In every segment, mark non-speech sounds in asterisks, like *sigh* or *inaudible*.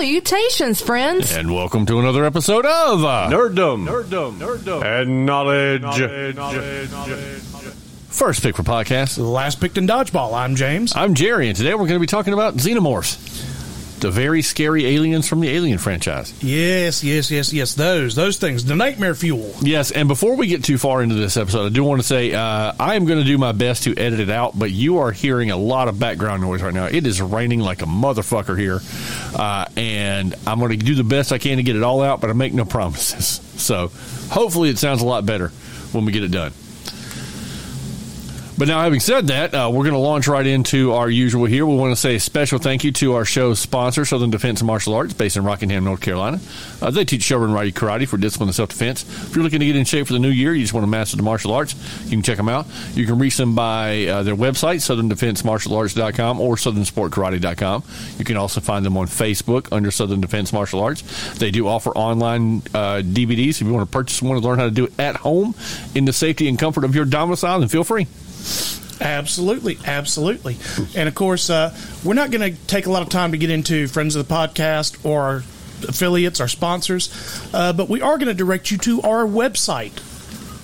Salutations, friends. And welcome to another episode of uh, Nerddom. Nerddom. Nerddom. And knowledge. First Pick for Podcast. The last picked in dodgeball. I'm James. I'm Jerry, and today we're going to be talking about xenomorphs, the very scary aliens from the Alien franchise. Yes, yes, yes, yes. Those, those things. The nightmare fuel. Yes, and before we get too far into this episode, I do want to say uh, I am going to do my best to edit it out, but you are hearing a lot of background noise right now. It is raining like a motherfucker here, uh, and I'm going to do the best I can to get it all out, but I make no promises. So hopefully it sounds a lot better when we get it done. But now, having said that, uh, we're going to launch right into our usual here. We want to say a special thank you to our show's sponsor, Southern Defense Martial Arts, based in Rockingham, North Carolina. Uh, they teach shogun righty karate for discipline and self defense. If you're looking to get in shape for the new year, you just want to master the martial arts, you can check them out. You can reach them by uh, their website, southerndefensemartialarts.com or southernsportkarate.com. You can also find them on Facebook under Southern Defense Martial Arts. They do offer online uh, DVDs. If you want to purchase one and learn how to do it at home in the safety and comfort of your domicile, then feel free. Absolutely, absolutely. And of course, uh, we're not going to take a lot of time to get into friends of the podcast or our affiliates, our sponsors, uh, but we are going to direct you to our website.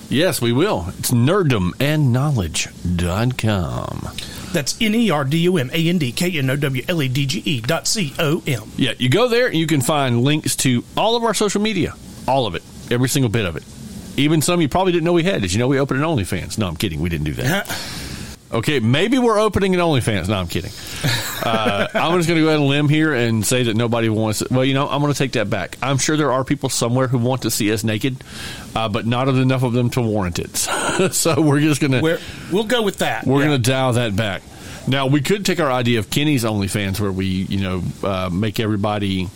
Yes, we will. It's nerdumandknowledge.com. That's N E R D U M A N D K N O W L E D G E dot C O M. Yeah, you go there and you can find links to all of our social media. All of it. Every single bit of it. Even some you probably didn't know we had. Did you know we opened an OnlyFans? No, I'm kidding. We didn't do that. *laughs* Okay, maybe we're opening an OnlyFans. No, I'm kidding. Uh, *laughs* I'm just going to go ahead and limb here and say that nobody wants. Well, you know, I'm going to take that back. I'm sure there are people somewhere who want to see us naked, uh, but not enough of them to warrant it. *laughs* so we're just going to we'll go with that. we're Yeah. going to dial that back. Now we could take our idea of Kenny's OnlyFans, where we you know uh, make everybody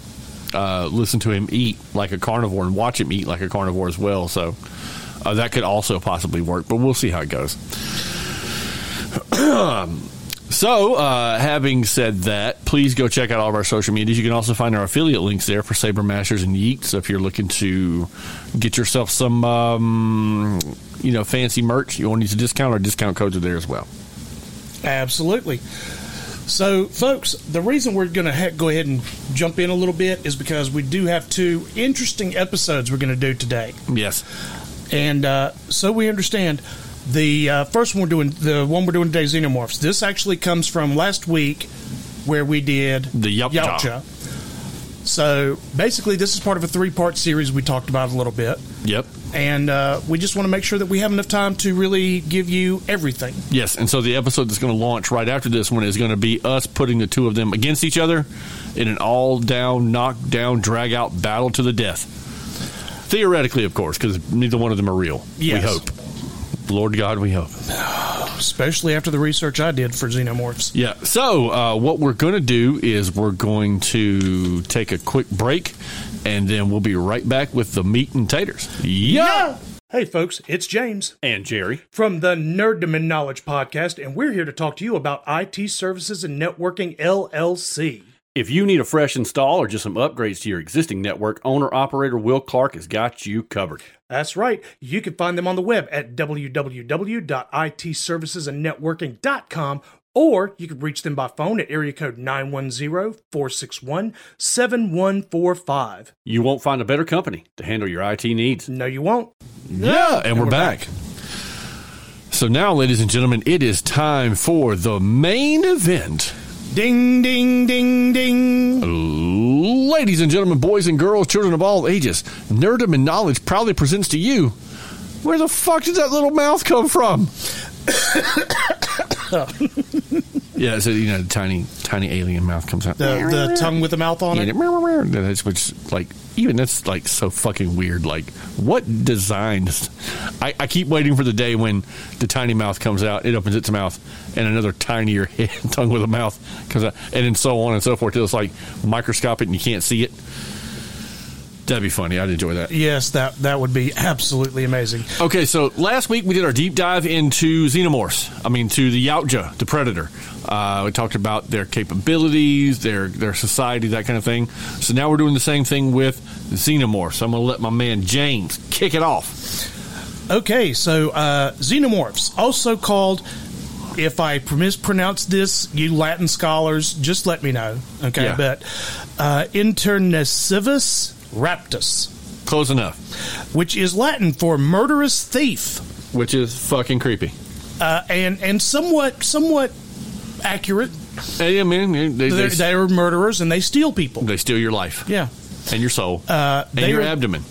uh, listen to him eat like a carnivore and watch him eat like a carnivore as well. So uh, that could also possibly work, but we'll see how it goes. *clears throat* So, uh, having said that, please go check out all of our social medias. You can also find our affiliate links there for Saber Masters and Yeet. So, if you're looking to get yourself some, um, you know, fancy merch, you want to use a discount, our discount codes are there as well. Absolutely. So, folks, the reason we're going to ha- go ahead and jump in a little bit is because we do have two interesting episodes we're going to do today. Yes. And uh, so we understand the uh, first one we're doing, the one we're doing today, Xenomorphs. This actually comes from last week where we did The Yautja. So basically, this is part of a three part series we talked about a little bit. Yep. And uh, we just want to make sure that we have enough time to really give you everything. Yes. And so the episode that's going to launch right after this one is going to be us putting the two of them against each other in an all down, knock down, drag out battle to the death. Theoretically, of course, because neither one of them are real. Yes. We hope. Lord God, we hope. Especially after the research I did for Xenomorphs. Yeah. So uh, what we're going to do is we're going to take a quick break, and then we'll be right back with the meat and taters. Yeah. Hey, folks, it's James And Jerry. from the Nerddom and Knowledge podcast, and we're here to talk to you about IT Services and Networking LLC. If you need a fresh install or just some upgrades to your existing network, owner operator Will Clark has got you covered. That's right. You can find them on the web at www.itservicesandnetworking.com or you can reach them by phone at area code 910-461-7145. You won't find a better company to handle your IT needs. No, you won't. Yeah, and, we're, we're back. So now, ladies and gentlemen, it is time for the main event. Ding, ding, ding, ding. Ladies and gentlemen, boys and girls, children of all ages, Nerdum and Knowledge proudly presents to you. Where the fuck did that little mouth come from? Yeah, so you know, the tiny, tiny alien mouth comes out. The, the tongue with the mouth on Yeah, it. that's which like even that's like so fucking weird. Like what designs? I, I keep waiting for the day when the tiny mouth comes out, it opens its mouth, and another tinier *laughs* head, tongue with a mouth comes out, and then so on and so forth till it's like microscopic and you can't see it. That'd be funny. I'd enjoy that. Yes, that, that would be absolutely amazing. Okay, so last week we did our deep dive into xenomorphs. I mean, to the Yautja, the predator. Uh, we talked about their capabilities, their their society, that kind of thing. So now we're doing the same thing with xenomorphs. I'm going to let my man James kick it off. Okay, so uh, xenomorphs, also called if I mispronounce this, you Latin scholars, just let me know. Okay, Yeah. but uh, Internecivus raptus, Close enough. which is Latin for murderous thief, Which is fucking creepy. uh, and and somewhat somewhat accurate. Hey, I mean, they, they, They're, they're murderers and they steal people. they steal your life Yeah. and your soul Uh, and your are- abdomen.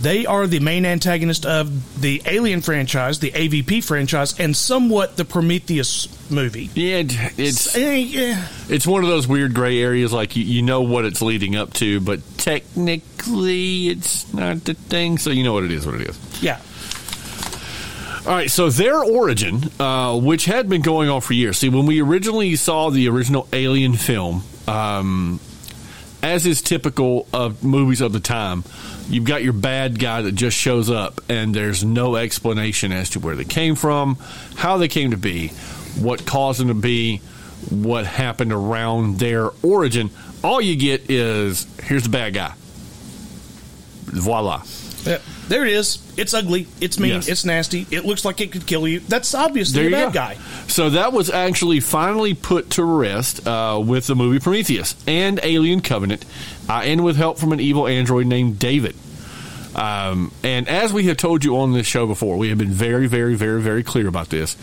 They are the main antagonist of the Alien franchise, the AVP franchise, and somewhat the Prometheus movie. Yeah, it's Eh, yeah. it's one of those weird gray areas. Like you, you know what it's leading up to, but technically it's not the thing. So you know what it is. What it is. Yeah. All right, so their origin, uh, which had been going on for years. See, when we originally saw the original Alien film, um, as is typical of movies of the time, you've got your bad guy that just shows up, and there's no explanation as to where they came from, how they came to be, what caused them to be, what happened around their origin. All you get is here's the bad guy. Voila. Yeah. There it is. It's ugly. It's mean. Yes. It's nasty. It looks like it could kill you. That's obviously There a bad go. guy. So that was actually finally put to rest uh, with the movie Prometheus and Alien Covenant, uh, and with help from an evil android named David. Um, and as we have told you on this show before, we have been very, very, very, very clear about this.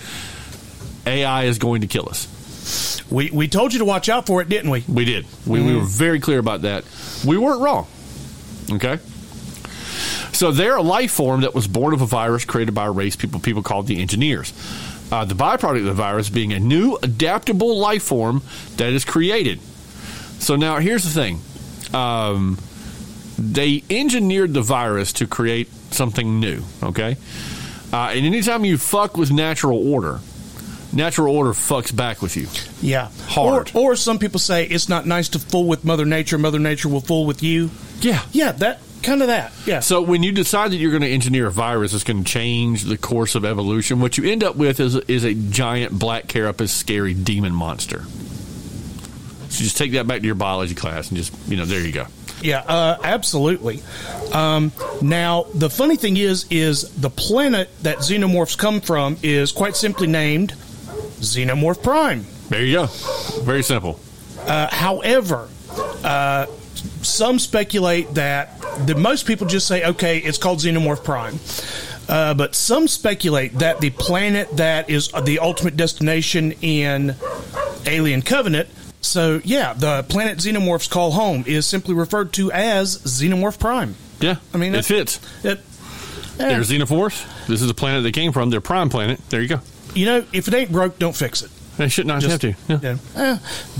AI is going to kill us. We we told you to watch out for it, didn't we? We did. We, we were very clear about that. We weren't wrong. Okay. So they're a life form that was born of a virus created by a race people people called the engineers. Uh, the byproduct of the virus being a new adaptable life form that is created. So now here's the thing. Um, they engineered the virus to create something new. Okay. Uh, and anytime you fuck with natural order, natural order fucks back with you. Yeah. Hard. Or, or some people say it's not nice to fool with Mother Nature. Mother Nature will fool with you. Yeah. Yeah, that kind of that. Yeah. So when you decide that you're going to engineer a virus that's going to change the course of evolution, what you end up with is is a giant black carapace, scary demon monster. So just take that back to your biology class and just you know there you go. Yeah, uh, absolutely. Um, now, the funny thing is, is the planet that xenomorphs come from is quite simply named Xenomorph Prime. There you go. Very simple. Uh, however, uh, some speculate that the most people just say, okay, it's called Xenomorph Prime. Uh, but some speculate that the planet that is the ultimate destination in Alien Covenant. So, yeah, the planet xenomorphs call home is simply referred to as Xenomorph Prime. Yeah, I mean, it fits. It, They're xenomorphs. This is the planet they came from. Their prime planet. There you go. you know, if it ain't broke, don't fix it. They should not Just- have to. Yeah. Yeah. Eh,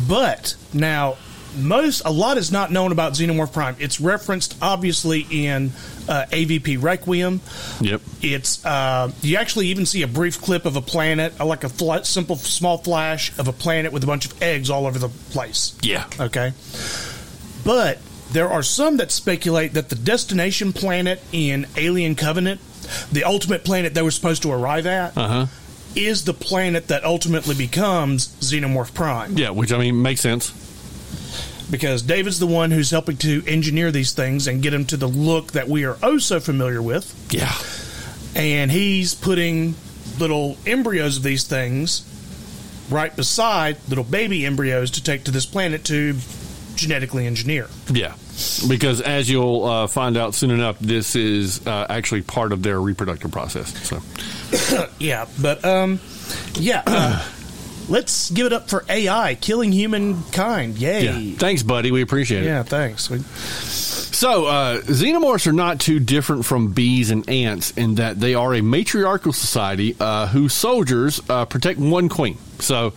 but now, most a lot is not known about Xenomorph Prime. It's referenced obviously in uh, AVP Requiem. Yep. It's uh, you actually even see a brief clip of a planet, uh, like a fla- simple small flash of a planet with a bunch of eggs all over the place. Yeah. Okay. But there are some that speculate that the destination planet in Alien Covenant, the ultimate planet they were supposed to arrive at, Uh huh. is the planet that ultimately becomes Xenomorph Prime. Yeah, which I mean makes sense. Because David's the one who's helping to engineer these things and get them to the look that we are oh so familiar with. Yeah. And he's putting little embryos of these things right beside little baby embryos to take to this planet to genetically engineer. Yeah, because as you'll uh, find out soon enough, this is uh, actually part of their reproductive process. So, *coughs* Yeah, but um, yeah. Uh, let's give it up for AI killing humankind. Yay! yeah. Thanks, buddy. We appreciate it. Yeah, thanks. We- So, uh, xenomorphs are not too different from bees and ants in that they are a matriarchal society uh, whose soldiers uh, protect one queen. So,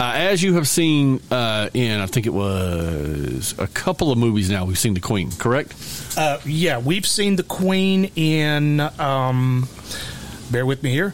uh, as you have seen uh, in, I think it was a couple of movies now, we've seen the queen, correct? Uh, yeah, we've seen the Queen in. Um, bear with me here.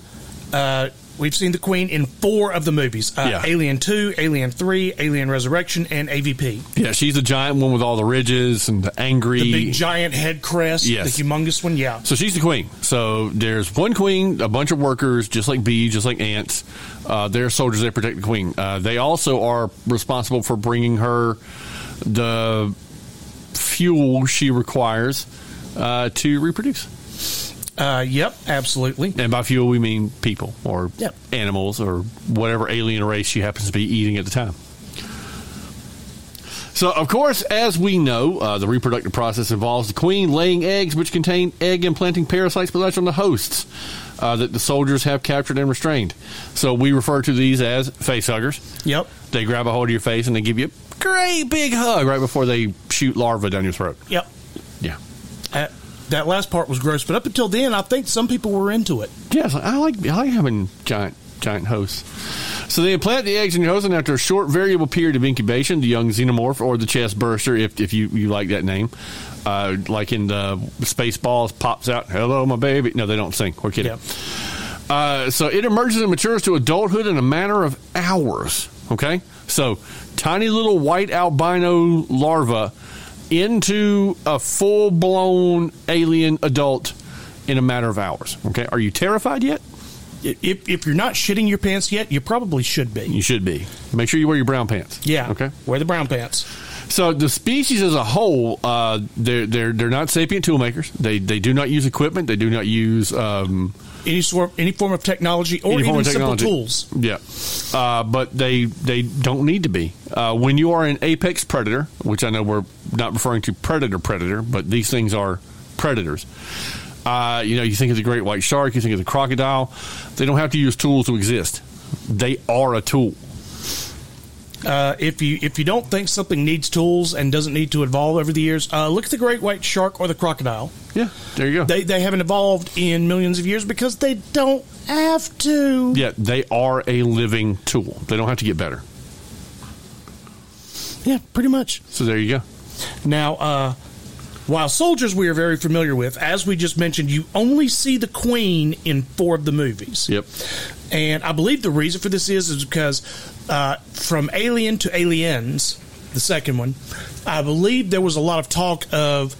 We've seen the Queen in four of the movies: uh, Yeah. Alien Two, Alien Three, Alien Resurrection, and AVP. Yeah, she's the giant one with all the ridges and the angry. The big giant head crest, Yes. the humongous one. Yeah, So she's the queen. So there's one queen, a bunch of workers, just like bees, just like ants. Uh, they're soldiers that protect the queen. Uh, they also are responsible for bringing her the fuel she requires uh, to reproduce. Uh, yep, absolutely. And by fuel, we mean people or Yep. animals or whatever alien race she happens to be eating at the time. So, of course, as we know, uh, the reproductive process involves the queen laying eggs which contain egg implanting parasites but that's on the hosts uh, that the soldiers have captured and restrained. So, we refer to these as face huggers. Yep. They grab a hold of your face and they give you a great big hug right before they shoot larvae down your throat. Yep. Yeah. That last part was gross, but up until then, I think some people were into it. Yes, I like I like having giant giant hosts. So they implant the eggs in your host, and after a short variable period of incubation, the young xenomorph or the chest burster, if if you, you like that name, uh, like in the Spaceballs, pops out, "Hello, my baby." No, they don't sing. We're kidding. Yep. Uh, so it emerges and matures to adulthood in a matter of hours. Okay, so tiny little white albino larva into a full blown alien adult in a matter of hours. Okay, are you terrified yet? If, if you're not shitting your pants yet, you probably should be. You should be. Make sure you wear your brown pants. Yeah. Okay. Wear the brown pants. So the species as a whole, uh, they're they're they're not sapient tool makers. They they do not use equipment. They do not use um, Any sort, any form of technology, or even of simple tools. Yeah, uh, but they they don't need to be. Uh, when you are an apex predator, which I know we're not referring to predator predator, but these things are predators. Uh, you know, you think of the great white shark, you think of the crocodile. They don't have to use tools to exist. They are a tool. Uh, if you if you don't think something needs tools and doesn't need to evolve over the years, uh, look at the great white shark or the crocodile. Yeah, there you go. They they haven't evolved in millions of years because they don't have to. yeah, they are a living tool. They don't have to get better. Yeah, pretty much. So there you go. Now, uh, while soldiers we are very familiar with, as we just mentioned, you only see the queen in four of the movies. Yep. And I believe the reason for this is is because uh, from Alien to Aliens, the second one, I believe there was a lot of talk of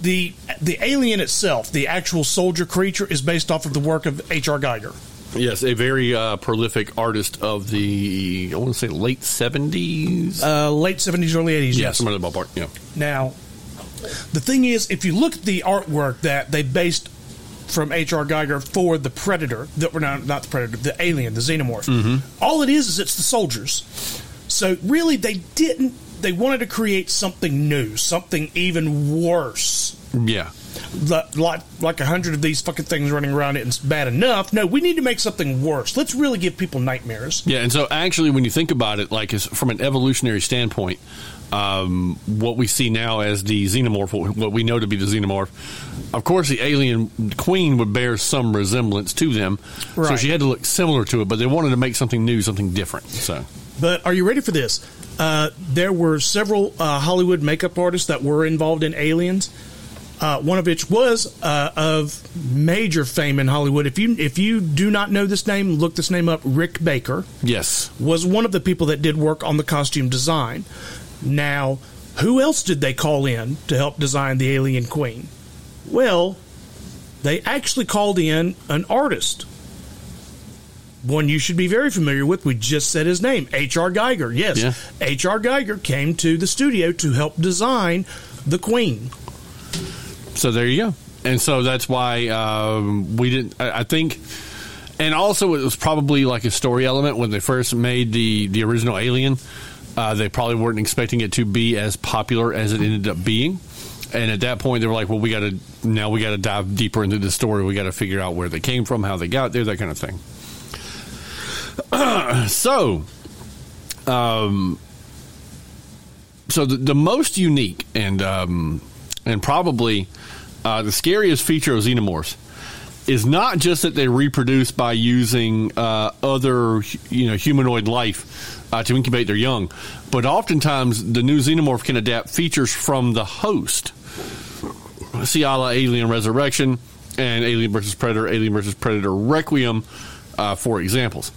the the alien itself, the actual soldier creature, is based off of the work of H.R. Giger. Yes, a very uh, prolific artist of the I want to say late seventies. Uh, late seventies, early eighties. yeah, yes. somewhere in the ballpark. Yeah. Now, the thing is, if you look at the artwork that they based from H.R. Giger for the Predator, that were not not the Predator, the Alien, the Xenomorph, all it is is it's the soldiers. So really, they didn't. They wanted to create something new, something even worse. Yeah. Li- Like like a hundred of these fucking things running around it, and it's bad enough. No, we need to make something worse. Let's really give people nightmares. Yeah, and so actually, when you think about it, like from an evolutionary standpoint, um, what we see now as the xenomorph, what- we know to be the xenomorph, of course, the alien queen would bear some resemblance to them, so she had to look similar to it. But they wanted to make something new, something different. So But are you ready for this? Uh, there were several uh, Hollywood makeup artists that were involved in Aliens. Uh, one of which was uh, of major fame in Hollywood. If you if you do not know this name, look this name up. Rick Baker yes, was one of the people that did work on the costume design. Now, who else did they call in to help design the Alien Queen? Well, they actually called in an artist. One you should be very familiar with. We just said his name, H.R. Giger. Yes, Yeah. H.R. Giger came to the studio to help design the Queen. So there you go. And so that's why um, we didn't. I, I think, and also it was probably like a story element when they first made the the original Alien. Uh, they probably weren't expecting it to be as popular as it ended up being. And at that point, they were like, "Well, we got to now we got to dive deeper into the story. We got to figure out where they came from, how they got there, that kind of thing." *clears throat* so, um, so the, the most unique and um, and probably uh, the scariest feature of xenomorphs is not just that they reproduce by using uh, other you know humanoid life uh, to incubate their young, but oftentimes the new xenomorph can adapt features from the host. See, a la Alien Resurrection and Alien versus Predator, Alien versus Predator Requiem, uh, for examples.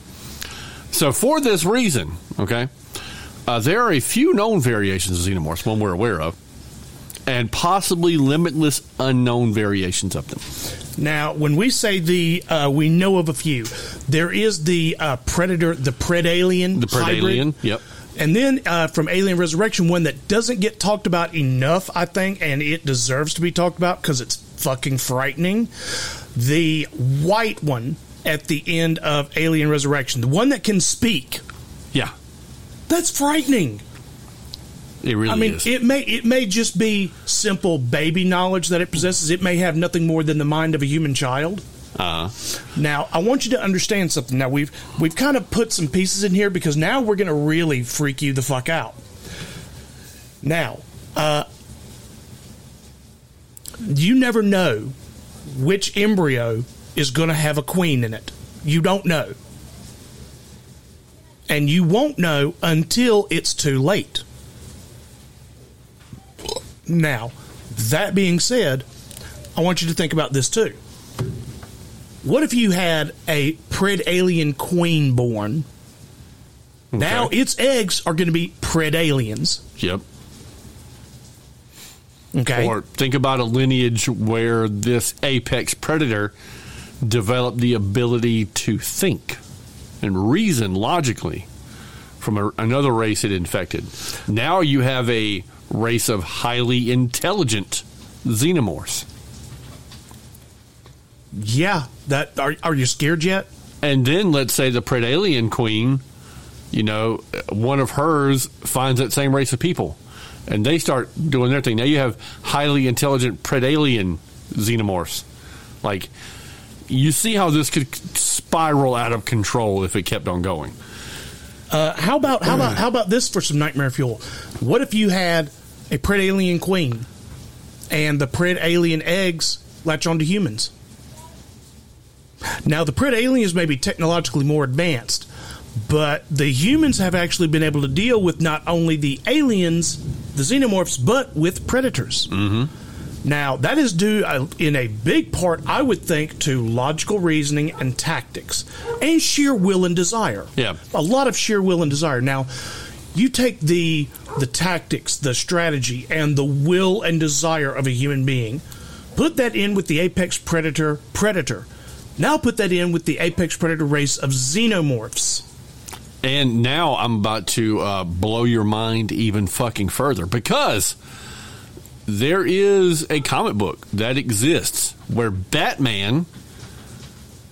So, for this reason, okay, uh, there are a few known variations of xenomorphs, one we're aware of, and possibly limitless unknown variations of them. Now, when we say the, uh, we know of a few. There is the uh, Predator, the Predalien, The hybrid. Predalien, yep. And then uh, from Alien Resurrection, one that doesn't get talked about enough, I think, and it deserves to be talked about because it's fucking frightening. The white one at the end of Alien Resurrection, the one that can speak, Yeah, that's frightening. It really I mean, is. it may it may just be simple baby knowledge that it possesses. It may have nothing more than the mind of a human child. uh, Now, I want you to understand something. Now, we've we've kind of put some pieces in here because now we're going to really freak you the fuck out. Now, uh, you never know which embryo is going to have a queen in it. You don't know. And you won't know until it's too late. Now, that being said, I want you to think about this too. What if you had a predalien queen born? Now its eggs are going to be pred aliens. yep. Okay. Or think about a lineage where this apex predator developed the ability to think and reason logically from a, another race it infected. Now you have a race of highly intelligent xenomorphs. yeah. That are are you scared yet? And then let's say the predalien queen, you know, one of hers finds that same race of people and they start doing their thing. Now you have highly intelligent predalien xenomorphs. Like, you see how this could spiral out of control if it kept on going. Uh, how about how about how about this for some nightmare fuel? What if you had a predalien queen and the predalien eggs latch onto humans? Now the pred aliens may be technologically more advanced, but the humans have actually been able to deal with not only the aliens, the xenomorphs, but with predators. Mm-hmm. Now that is due uh, in a big part, I would think, to logical reasoning and tactics, and sheer will and desire Yeah. a lot of sheer will and desire. Now, you take the the tactics, the strategy, and the will and desire of a human being, put that in with the apex predator predator. Now put that in with the apex predator race of xenomorphs. And now I'm about to uh, blow your mind even fucking further because there is a comic book that exists where Batman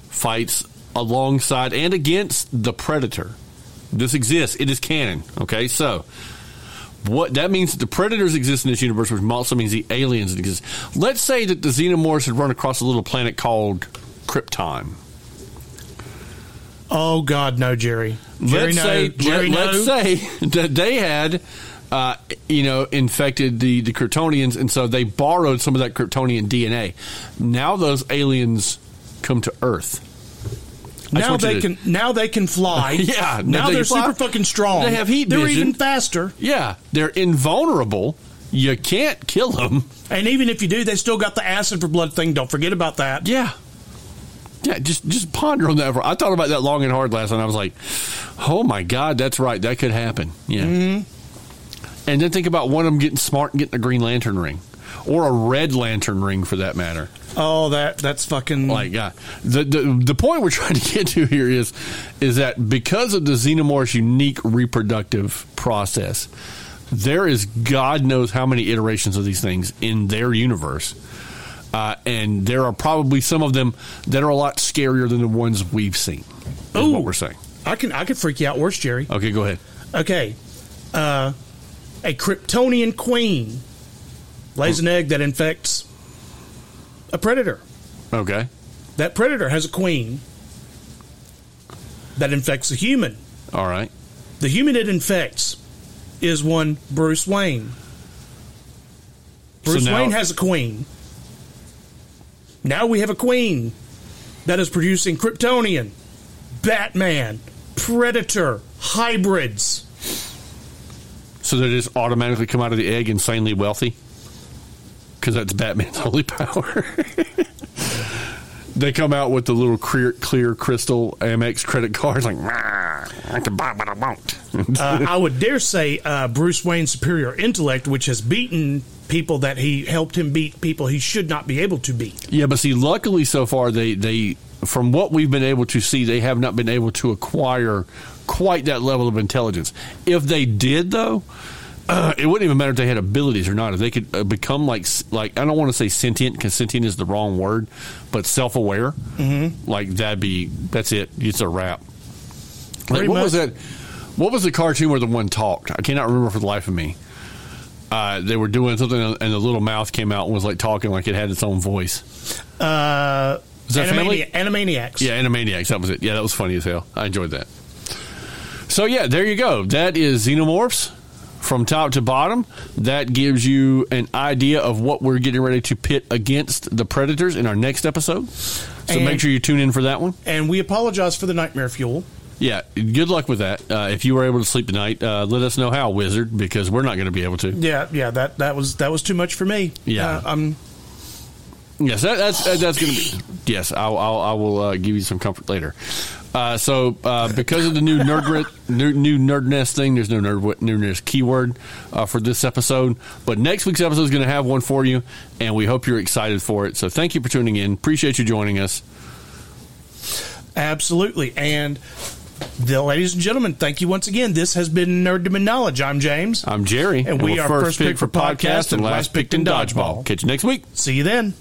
fights alongside and against the Predator. This exists. It is canon. Okay, so what that means that the predators exist in this universe, which also means the aliens exist. Let's say that the xenomorphs had run across a little planet called Krypton. Oh God, no, Jerry. Jerry, let's no. say, Jerry, let, no. us say *laughs* that they had, uh, you know, infected the the Kryptonians, and so they borrowed some of that Kryptonian DNA. Now those aliens come to Earth. Now they to- can now they can fly. *laughs* Yeah, now they they're fly. super fucking strong. They have heat They're vision. even faster. Yeah, they're invulnerable. You can't kill them. And even if you do, they still got the acid for blood thing. Don't forget about that. Yeah. Yeah, just just ponder on that. For, I thought about that long and hard last night. I was like, "Oh my god, that's right. That could happen." Yeah. Mm-hmm. And then think about one of them getting smart and getting a Green Lantern ring, or a Red Lantern ring for that matter. Oh, that that's fucking Like, uh, the, the the point we're trying to get to here is is that because of the xenomorph's unique reproductive process, there is God knows how many iterations of these things in their universe. Uh, and there are probably some of them that are a lot scarier than the ones we've seen. Is what we're saying. I can I could freak you out worse, Jerry. Okay, go ahead. Okay, uh, a Kryptonian queen lays an egg that infects a predator. Okay. That predator has a queen that infects a human. All right. The human it infects is one Bruce Wayne. So Bruce now- Wayne has a queen. Now we have a queen that is producing Kryptonian, Batman, Predator, hybrids. So they just automatically come out of the egg insanely wealthy? Because that's Batman's *laughs* only power. they come out with the little clear, clear crystal Amex credit cards, like, I can buy what I want. *laughs* uh, I would dare say uh, Bruce Wayne's superior intellect, which has beaten people that he helped him beat people he should not be able to beat. yeah, but see, luckily so far, they, they, from what we've been able to see, they have not been able to acquire quite that level of intelligence. If they did, though, uh, *clears throat* it wouldn't even matter if they had abilities or not. If they could uh, become like like I don't want to say sentient because sentient is the wrong word, but self aware. Mm-hmm. Like that'd be that's it. It's a wrap. Like, what was that? What was the cartoon where the one talked? I cannot remember for the life of me. Uh, they were doing something, and the little mouth came out and was like talking like it had its own voice. Uh, Is that family? Animani- Animaniacs. Yeah, Animaniacs. That was it. Yeah, that was funny as hell. I enjoyed that. So yeah, there you go. That is Xenomorphs from top to bottom. That gives you an idea of what we're getting ready to pit against the Predators in our next episode. So And- make sure you tune in for that one. And we apologize for the nightmare fuel. Yeah, good luck with that. Uh, if you were able to sleep tonight, uh, let us know how, Wizard, because we're not going to be able to. Yeah, yeah, that that was that was too much for me. Yeah. Uh, I'm Yes, that, that's that, that's going to be. Yes, I'll, I'll I will uh, give you some comfort later. Uh, so uh, because of the new nerd new, new nerd nest thing, there's no nerd nerdness keyword uh, for this episode. But next week's episode is going to have one for you, and we hope you're excited for it. So thank you for tuning in. Appreciate you joining us. absolutely and. The ladies and gentlemen, thank you once again. This has been Nerddom Nerd Knowledge. I'm James. I'm Jerry, And we we're are First Pick for Podcast and Last Picked in Dodgeball. Catch you next week. See you then.